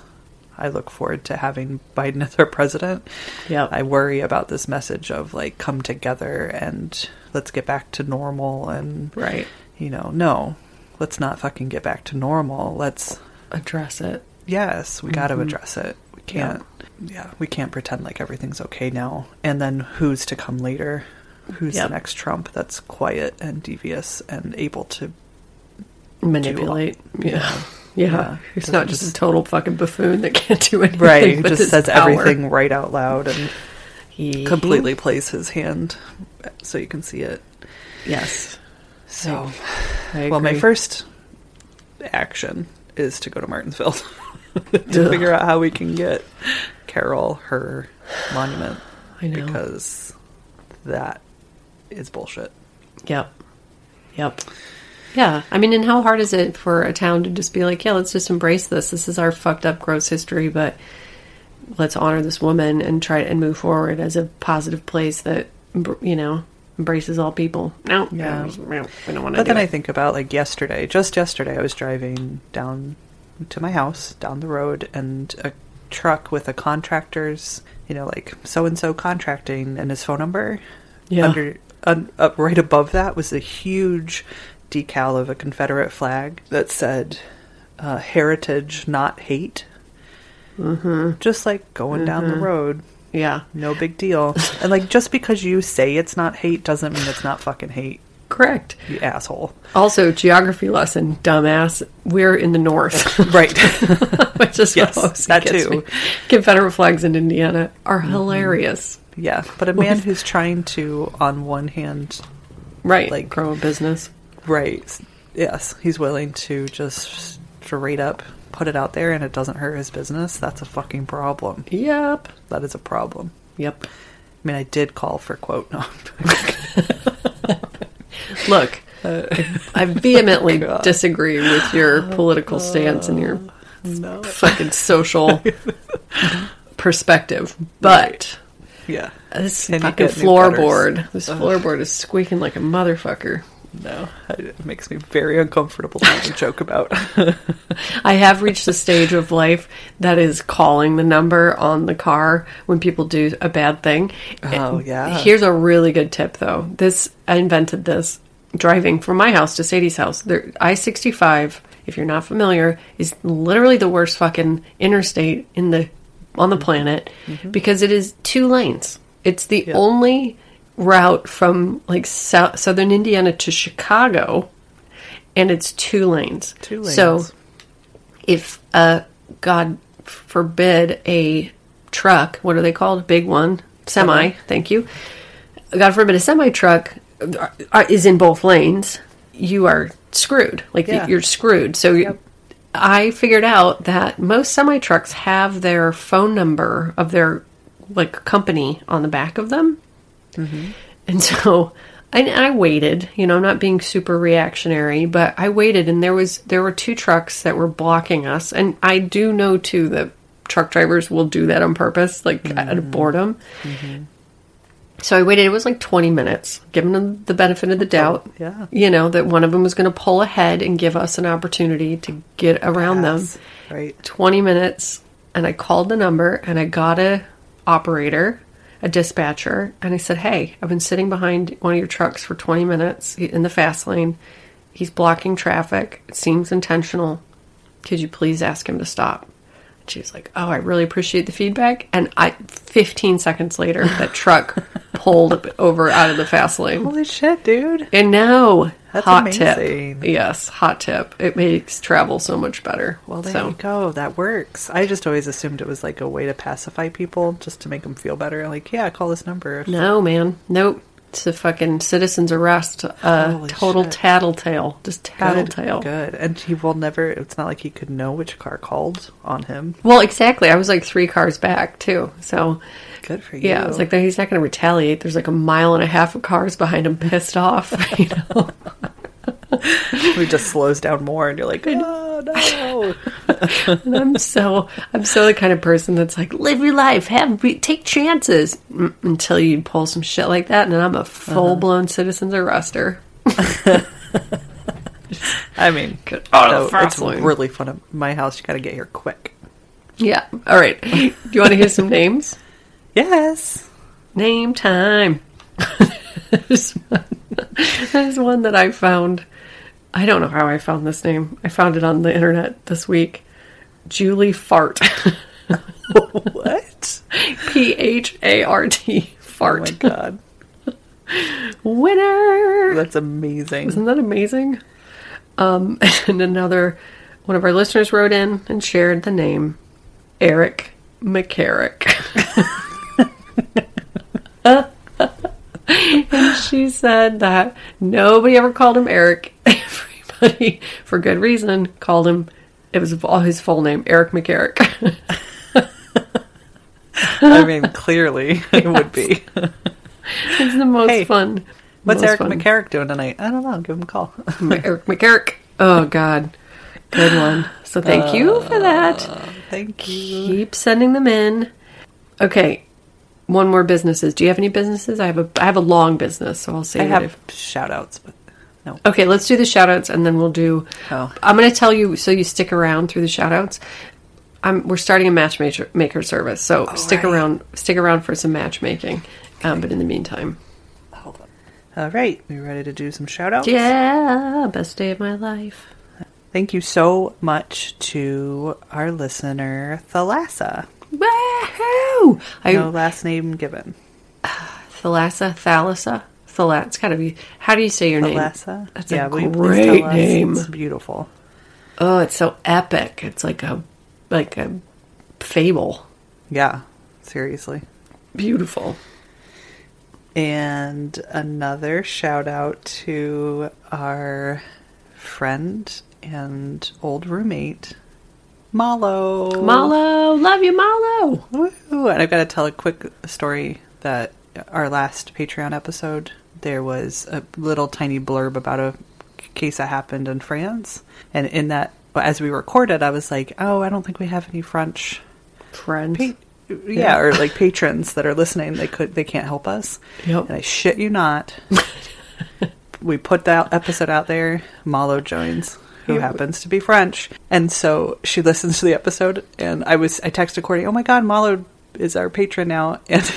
I look forward to having Biden as our president. Yeah. I worry about this message of like come together and let's get back to normal and right you know, no. Let's not fucking get back to normal. Let's address it yes, we got to mm-hmm. address it. We can't. Yeah, we can't pretend like everything's okay now. And then who's to come later? Who's Yep. the next Trump that's quiet and devious and able to? manipulate yeah yeah, Yeah. he's Doesn't just, a total fucking buffoon that can't do anything Right, with just says power. everything right out loud and He- completely plays his hand so you can see it. yes So, I well, my first action is to go to Martinsville to Ugh. figure out how we can get Carol her monument I know because that is bullshit. Yep. Yep. Yeah. I mean, and how hard is it for a town to just be like, yeah, let's just embrace this. This is our fucked up, gross history, but let's honor this woman and try and move forward as a positive place that, you know, embraces all people. No, Yeah. no, we don't want to But then I think about like yesterday, just yesterday, I was driving down to my house down the road, and a truck with a contractor's, you know, like so and so contracting and his phone number. Yeah. Under un, up right above that was a huge decal of a Confederate flag that said uh, "Heritage, not hate." Mm-hmm. Just like going down the road, Yeah. no big deal. and like just because you say it's not hate doesn't mean it's not fucking hate. Correct. You asshole. Also, geography lesson, dumbass. We're in the north, Right. which is Yes, that too. me. Confederate flags in Indiana are hilarious. Mm-hmm. yeah. But a man who's trying to, on one hand, Right, Like- like grow a business. Right. Yes, he's willing to just straight up put it out there and it doesn't hurt his business. That's a fucking problem. Yep. That is a problem. Yep. I mean, I did call for quote. No. Look, I vehemently God. disagree with your political stance and your no. fucking social perspective, but Yeah. this fucking floorboard, this floorboard is squeaking like a motherfucker. No. It makes me very uncomfortable to joke about. I have reached the stage of life that is calling the number on the car when people do a bad thing. Oh, yeah. Here's a really good tip though. This I invented this driving from my house to Sadie's house. There I sixty five, if you're not familiar, is literally the worst fucking interstate in the on the planet because it is two lanes. It's the Mm-hmm. Yeah. only route from like south, southern Indiana to Chicago and it's two lanes. Two So lanes. if uh god forbid a truck what are they called big one semi thank you god forbid a semi truck uh, is in both lanes you are screwed like Yeah. you're screwed so Yep. i figured out that most semi trucks have their phone number of their like company on the back of them Mm-hmm. and so I, I waited, you know, I'm not being super reactionary, but I waited and there was there were two trucks that were blocking us. And I do know too that truck drivers will do that on purpose, like out of mm-hmm. boredom. Mm-hmm. So I waited, it was like 20 minutes, giving them the benefit of the oh, doubt. yeah. You know, that one of them was going to pull ahead and give us an opportunity to get around them. Right. 20 minutes and I called the number and I got a operator, a dispatcher, and I said, "Hey, I've been sitting behind one of your trucks for 20 minutes in the fast lane. He's blocking traffic. It seems intentional. Could you please ask him to stop?" She was like, "Oh, I really appreciate the feedback." And I 15 seconds later, that truck pulled over out of the fast lane. Holy shit, dude. And now, That's hot amazing. tip. Yes, hot tip. It makes travel so much better. Well, there so, you go. That works. I just always assumed it was like a way to pacify people, just to make them feel better. Like, yeah, call this number. No, man. Nope. A fucking citizen's arrest. Uh, Holy total shit. tattletale. Just Good, tattletale. Good. And he will never. It's not like he could know which car called on him. Well, exactly. I was like three cars back, too. So, Good for you. yeah, it's like he's not going to retaliate. There's like a mile and a half of cars behind him pissed off. You know? he just slows down more, and you're like, oh no. And I'm so, I'm so the kind of person that's like, live your life, have, take chances Mm, until you pull some shit like that. And then I'm a full blown citizen's arrester. I mean, no, it's lane. really fun at my house. You got to get here quick. Yeah. All right. Do you want to hear some names? Yes. Name time. There's one, there's one that I found. I don't know how I found this name. I found it on the internet this week. Julie Fart. what? P H A R T. Fart. Oh my god, Winner. that's amazing. Isn't that amazing? Um, and another one of our listeners wrote in and shared the name Eric McCarrick. and she said that nobody ever called him Eric. Everybody, for good reason, called him. It was all his full name, Eric McCarrick. I mean, clearly it would be. it's the most Hey, fun. What's most Eric fun. McCarrick doing tonight? I don't know. Give him a call. Eric McCarrick. Oh God, good one. So thank you for that. Uh, thank you. Keep sending them in. Okay, one more businesses. Do you have any businesses? I have a I have a long business, so I'll say I have shout outs, but no. Okay, let's do the shout outs and then we'll do Oh. I'm going to tell you so you stick around through the shout outs. I'm, we're starting a matchmaker maker service, so stick right. around. Stick around for some matchmaking. Um, but in the meantime, All right, we ready to do some shout outs? yeah, best day of my life. Thank you so much to our listener, Thalassa. Woohoo! I No last name given. Thalassa, Thalassa, Thala. It's gotta be. How do you say your name? Thalassa? That's a please great name. It's beautiful. Oh, it's so epic. It's like a like a fable. Yeah, seriously. Beautiful. And another shout out to our friend and old roommate, Malo. Malo, love you, Malo. Woo! And I've got to tell a quick story that our last Patreon episode, there was a little tiny blurb about a case that happened in France. And in that, as we recorded, I was like, oh, I don't think we have any French Friends. pa- yeah, or like patrons that are listening. They could, they can't help us. Yep. And I shit you not. we put that episode out there. Malo joins, who happens to be French, and so she listens to the episode. And I was, I texted Courtney, "Oh my God, Malo is our patron now, and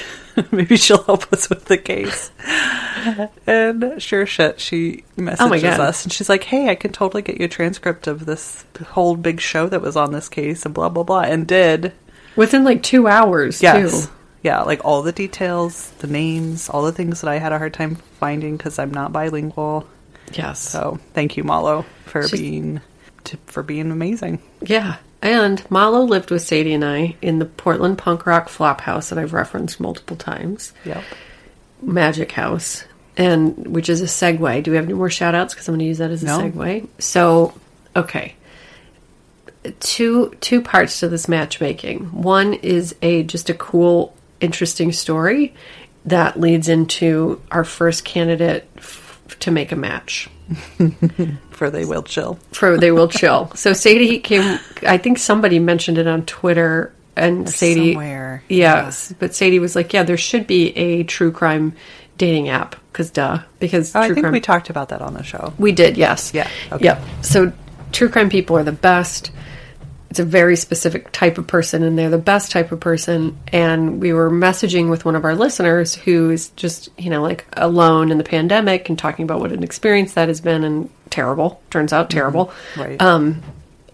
maybe she'll help us with the case." and sure shit, she oh messages Oh us, and she's like, "Hey, I can totally get you a transcript of this whole big show that was on this case, and blah blah blah," and did. Within like two hours, Yes. too. Yeah, like all the details, the names, all the things that I had a hard time finding because I'm not bilingual. Yes. So thank you, Malo, for She's- being to, for being amazing. Yeah. And Malo lived with Sadie and I in the Portland punk rock flop house that I've referenced multiple times. Yep. Magic House, and which is a segue. Do we have any more shout outs? Because I'm going to use that as a No. segue. So, okay. Two two parts to this matchmaking. One is a just a cool, interesting story that leads into our first candidate to make a match For they will chill. for they will chill. So Sadie came. I think somebody mentioned it on Twitter, and Sadie. somewhere, Yes, but Sadie was like, "Yeah, there should be a true crime dating app." Because duh, because Oh, I think crime. we talked about that on the show. we did, yes, Yeah, okay. yep. So true crime people are the best. It's a very specific type of person, and they're the best type of person. And we were messaging with one of our listeners who is just, you know, like alone in the pandemic and talking about what an experience that has been and terrible. Turns out terrible. Right. Um,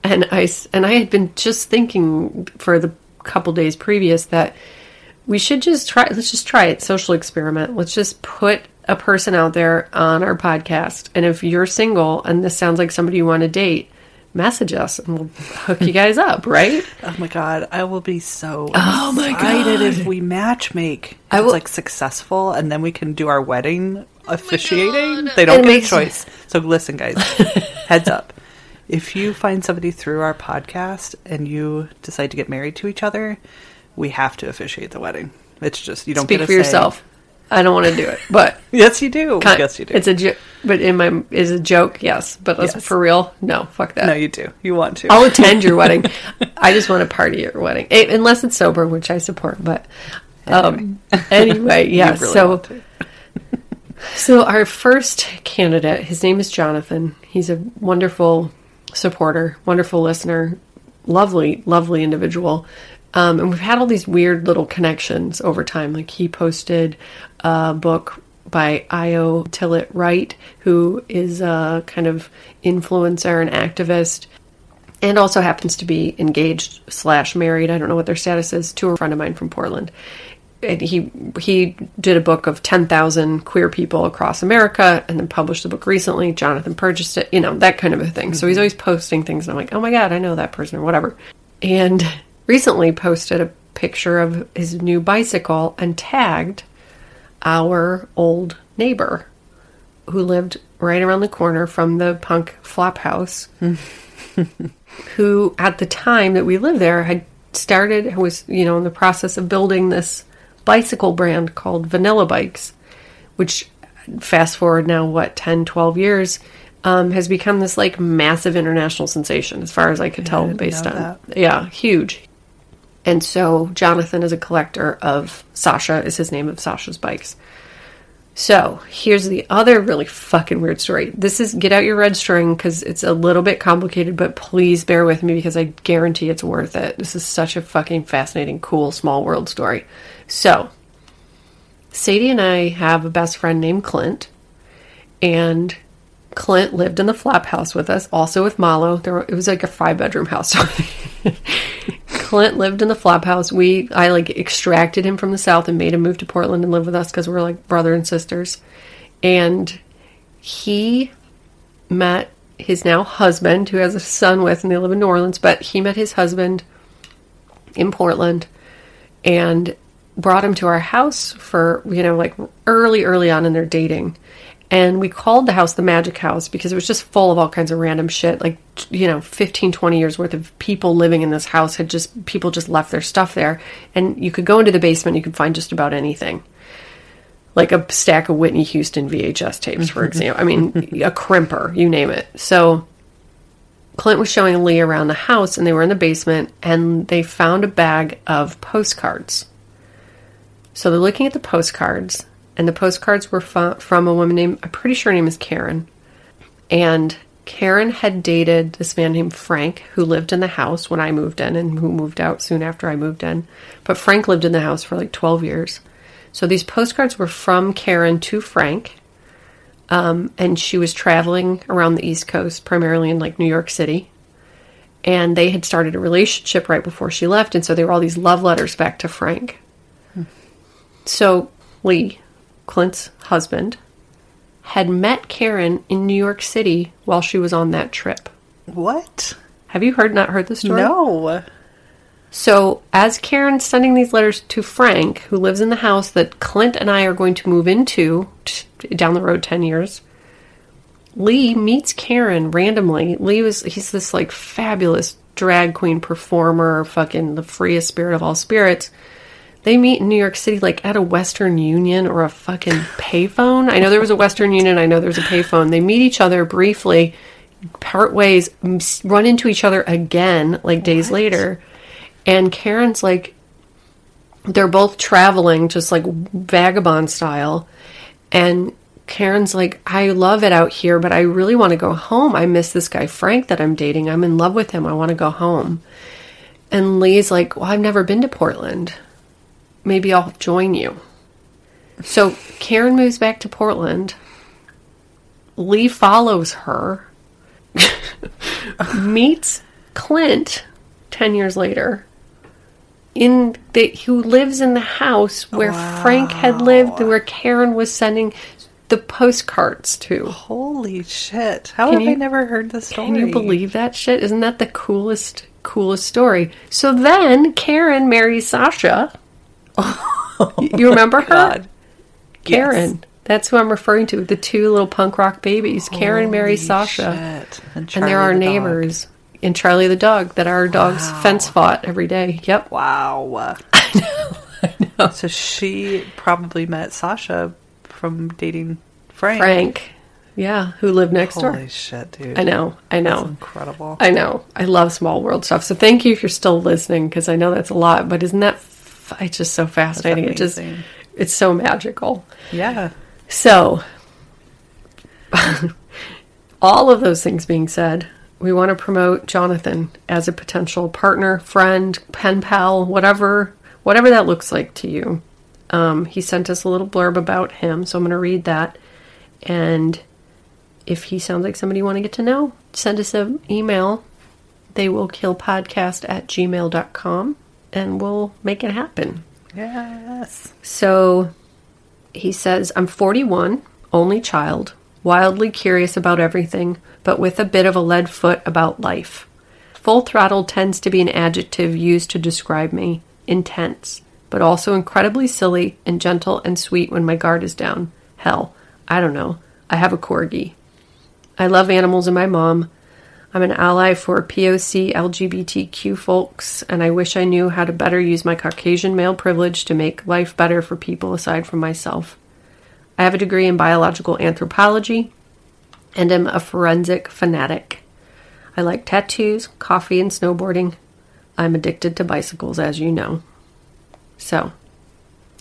and I and I had been just thinking for the couple days previous that we should just try. Let's just try it. Social experiment. Let's just put a person out there on our podcast, and if you're single and this sounds like somebody you want to date, message us and we'll hook you guys up. Right? oh my god, I will be so Oh my excited God. if we match make. I I will- will like successful, and then we can do our wedding oh officiating. they don't It get a choice. So listen, guys, heads up. If you find somebody through our podcast and you decide to get married to each other, we have to officiate the wedding. It's just you don't Speak get a for say. yourself. I don't want to do it, but Yes, you do. kind- yes, you do. It's a joke, but in my is a joke. Yes, but Yes. for real, no. Fuck that. no, you do. You want to. I'll attend your wedding. I just want to party at your wedding, Eh, unless it's sober, which I support. But um, anyway, yeah. Really so, so our first candidate, his name is Jonathan. He's a wonderful supporter, wonderful listener, lovely, lovely individual. Um, and we've had all these weird little connections over time. Like he posted a book by Io Tillett Wright, who is a kind of influencer and activist and also happens to be engaged slash married. I don't know what their status is to a friend of mine from Portland. And he he did a book of ten thousand queer people across America, and then published the book recently. Jonathan purchased it, you know that kind of a thing. So he's mm-hmm. always posting things, and I'm like, oh my god, I know that person or whatever. And recently posted a picture of his new bicycle and tagged our old neighbor who lived right around the corner from the punk flop house who at the time that we lived there had started was you know in the process of building this bicycle brand called vanilla bikes which fast forward now what 10 12 years um, has become this like massive international sensation as far as i could tell based on that. yeah huge and so jonathan is a collector of sasha is his name of sasha's bikes So here's the other really fucking weird story. This is get out your red string because it's a little bit complicated, but please bear with me because I guarantee it's worth it. This is such a fucking fascinating, cool, small world story. So, Sadie and I have a best friend named Clint, and Clint lived in the flap house with us, also with Malo. There were, it was like a five bedroom house. Clint lived in the flop house. We I like extracted him from the south and made him move to Portland and live with us because we're like brother and sisters. And he met his now husband, who has a son with, and they live in New Orleans. But he met his husband in Portland and brought him to our house for you know like early early on in their dating and we called the house the magic house because it was just full of all kinds of random shit. Like you know 15 20 years worth of people living in this house had just people just left their stuff there. And you could go into the basement you could find just about anything. Like a stack of whitney houston vhs tapes for example. I mean a crimper you name it. So clint was showing lee around the house and they were in the basement and they found a bag of postcards. So they're looking at the postcards and the postcards were from a woman named, I'm pretty sure her name is Karen. And Karen had dated this man named Frank, who lived in the house when I moved in and who moved out soon after I moved in. But Frank lived in the house for like 12 years. So these postcards were from Karen to Frank. Um, and she was traveling around the East Coast, primarily in like New York City. And they had started a relationship right before she left. And so they were all these love letters back to Frank. Hmm. So Lee, Clint's husband, had met Karen in New York City while she was on that trip. What? Have you heard not heard the story? No. So, as Karen's sending these letters to Frank, who lives in the house that Clint and I are going to move into down the road 10 years, Lee meets Karen randomly. Lee was, he's this like fabulous drag queen performer, fucking the freest spirit of all spirits. They meet in New York City, like at a Western Union or a fucking payphone. I know there was a Western Union. I know there's a payphone. They meet each other briefly, part ways, run into each other again, like days what? later. And Karen's like, they're both traveling, just like vagabond style. And Karen's like, I love it out here, but I really want to go home. I miss this guy, Frank, that I'm dating. I'm in love with him. I want to go home. And Lee's like, Well, I've never been to Portland maybe I'll join you. So Karen moves back to Portland. Lee follows her, meets Clint 10 years later in the who lives in the house where wow. Frank had lived where Karen was sending the postcards to. Holy shit. How can have you, I never heard this story? Can you believe that shit? Isn't that the coolest coolest story? So then Karen marries Sasha you remember her? God. Karen. Yes. That's who I'm referring to. The two little punk rock babies, Karen, Holy Mary, Sasha. And, and, they're our the neighbors. Dog. And Charlie the dog that our dogs wow. fence fought every day. Yep. Wow. I know. I know. So she probably met Sasha from dating Frank. Frank. Yeah, who lived next Holy door. Holy shit, dude. I know. I know. That's incredible. I know. I love small world stuff. So thank you if you're still listening because I know that's a lot, but isn't that it's just so fascinating. It just it's so magical. Yeah. So all of those things being said, we want to promote Jonathan as a potential partner, friend, pen pal, whatever whatever that looks like to you. Um, he sent us a little blurb about him, so I'm going to read that. And if he sounds like somebody you want to get to know, send us an email. They will kill podcast at gmail.com and we'll make it happen. Yes. So he says, I'm 41, only child, wildly curious about everything, but with a bit of a lead foot about life. Full throttle tends to be an adjective used to describe me, intense, but also incredibly silly and gentle and sweet when my guard is down. Hell, I don't know. I have a corgi. I love animals and my mom, I'm an ally for POC LGBTQ folks, and I wish I knew how to better use my Caucasian male privilege to make life better for people aside from myself. I have a degree in biological anthropology and am a forensic fanatic. I like tattoos, coffee, and snowboarding. I'm addicted to bicycles, as you know. So,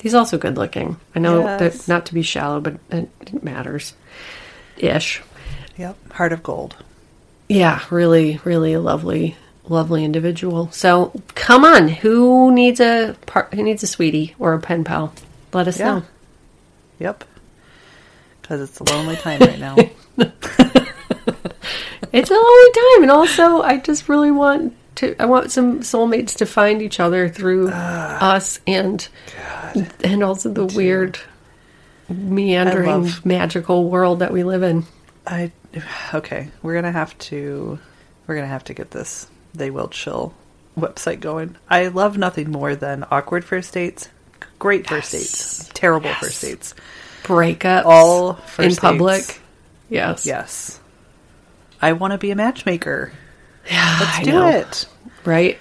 He's also good looking. I know Yes. that not to be shallow, but it, it matters. Ish. Yep. Heart of gold. Yeah, really, really a lovely, lovely individual. So come on, who needs a par- who needs a sweetie or a pen pal? Let us Yeah. know. Yep. Because it's a lonely time right now. It's a lonely time, and also I just really want to. I want some soulmates to find each other through Ah. us, and and also the weird, meandering, magical world that we live in. I okay. We're gonna have to. We're gonna have to get this. They will chill website going. I love nothing more than awkward first dates, great first Yes. dates, terrible Yes. first dates. Breakups All first in dates. public. Yes. Yes. I want to be a matchmaker. Yeah, Let's I do know. it, Right.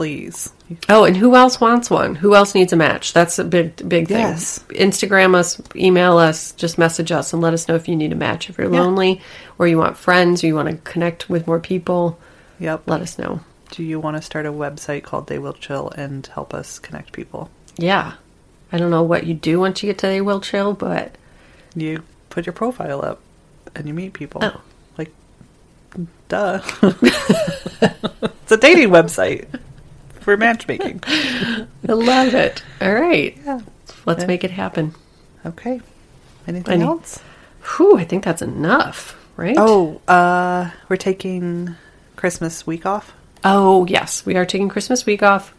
Please. Oh, and who else wants one? Who else needs a match? That's a big, big thing. Yes. Instagram us, email us, just message us, and let us know if you need a match. If you're Yeah. lonely, or you want friends, or you want to connect with more people, Yep. let us know. Do you want to start a website called They Will Chill and help us connect people? Yeah, I don't know what you do once you get to They Will Chill, but You put your profile up and you meet people. Oh. Like, duh. it's a dating website for matchmaking. I love it. All right, Yeah. let's Yeah. make it happen. Okay. Anything Any- else? Whew, I think that's enough, right? Oh, uh, we're taking Christmas week off. oh yes, we are taking Christmas week off.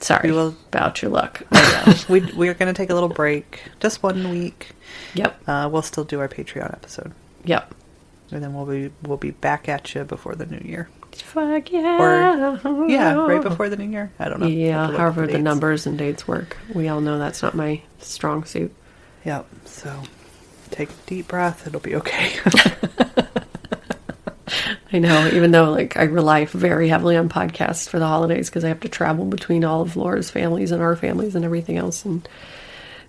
Sorry We will- about your luck. we we're gonna take a little break, just one week. yep, Uh, we'll still do our Patreon episode, yep. and then we'll be we'll be back at you before the new year. Fuck yeah. Or yeah, right before the new year. I don't know. Yeah, to look at however the dates. numbers and dates work. We all know that's not my strong suit. Yep. So take a deep breath. It'll be okay. I know, even though like I rely very heavily on podcasts for the holidays because I have to travel between all of Laura's families and our families and everything else. And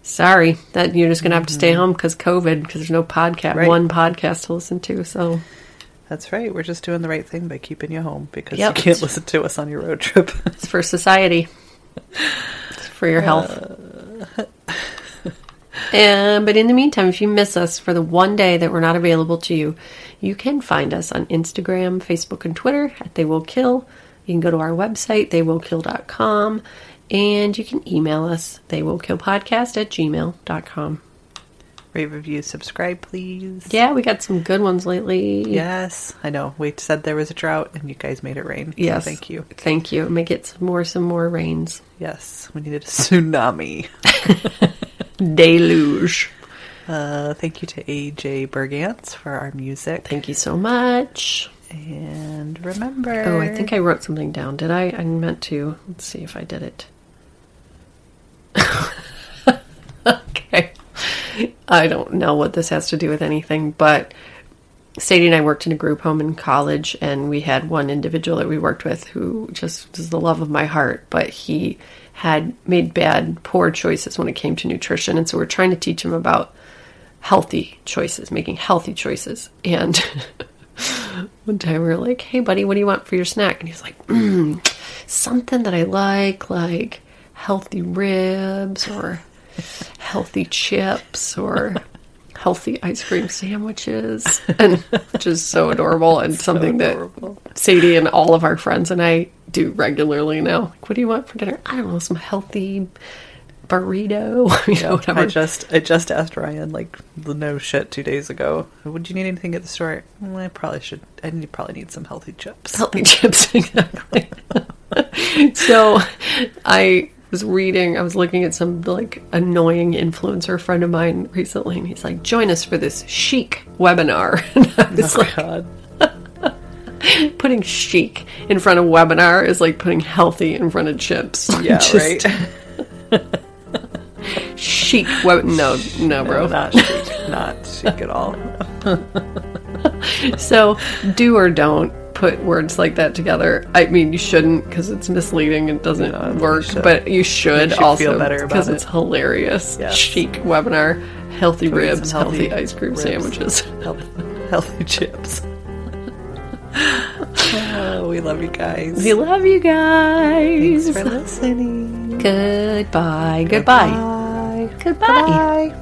sorry that you're just gonna have to stay home because COVID because there's no podcast, Mm-hmm. Right. one podcast to listen to. So That's right. We're just doing the right thing by keeping you home because Yep. you can't listen to us on your road trip. it's for society, it's for your health. Uh. And but in the meantime, if you miss us for the one day that we're not available to you, you can find us on Instagram, Facebook, and Twitter at They Will Kill. You can go to our website, theywillkill.com, and you can email us, theywillkillpodcast at gmail.com. Rate, review, subscribe, please. Yeah, we got some good ones lately. Yes, I know. We said there was a drought, and you guys made it rain. So Yes. thank you. Thank you. May get some more, some more rains. Yes, we needed a tsunami. Deluge. Uh, thank you to AJ Bergantz for our music. Thank you so much. And remember. Oh, I think I wrote something down. Did I? I meant to. Let's see if I did it. okay. I don't know what this has to do with anything, but Sadie and I worked in a group home in college, and we had one individual that we worked with who just was the love of my heart, but he had made bad, poor choices when it came to nutrition. And so we're trying to teach him about healthy choices, making healthy choices. And one time we were like, hey, buddy, what do you want for your snack? And he was like, mm, something that I like, like healthy ribs or healthy chips or healthy ice cream sandwiches. And which is so adorable and something adorable. that Sadie and all of our friends and I do regularly now. Like, what do you want for dinner? I don't know, some healthy burrito, you know, whatever. I just I just asked Ryan like the no shit two days ago. Would you need anything at the store? "Mm, I probably should. I need, probably need some healthy chips. healthy chips exactly so i was reading i was looking at some like annoying influencer friend of mine recently and he's like join us for this chic webinar and i was Oh like God. putting chic in front of webinar is like putting healthy in front of chips Yeah, Just right. chic web no no bro No, not chic. Not chic at all. so do or don't put words like that together i mean you shouldn't because it's misleading and doesn't you work should. but you should you also better about because it's hilarious Yes. chic webinar healthy ribs some healthy, ice cream ribs. sandwiches Healthy, healthy chips. Oh, we love you guys. we love you guys Thanks for listening. Goodbye. Goodbye. Goodbye. Goodbye. Goodbye.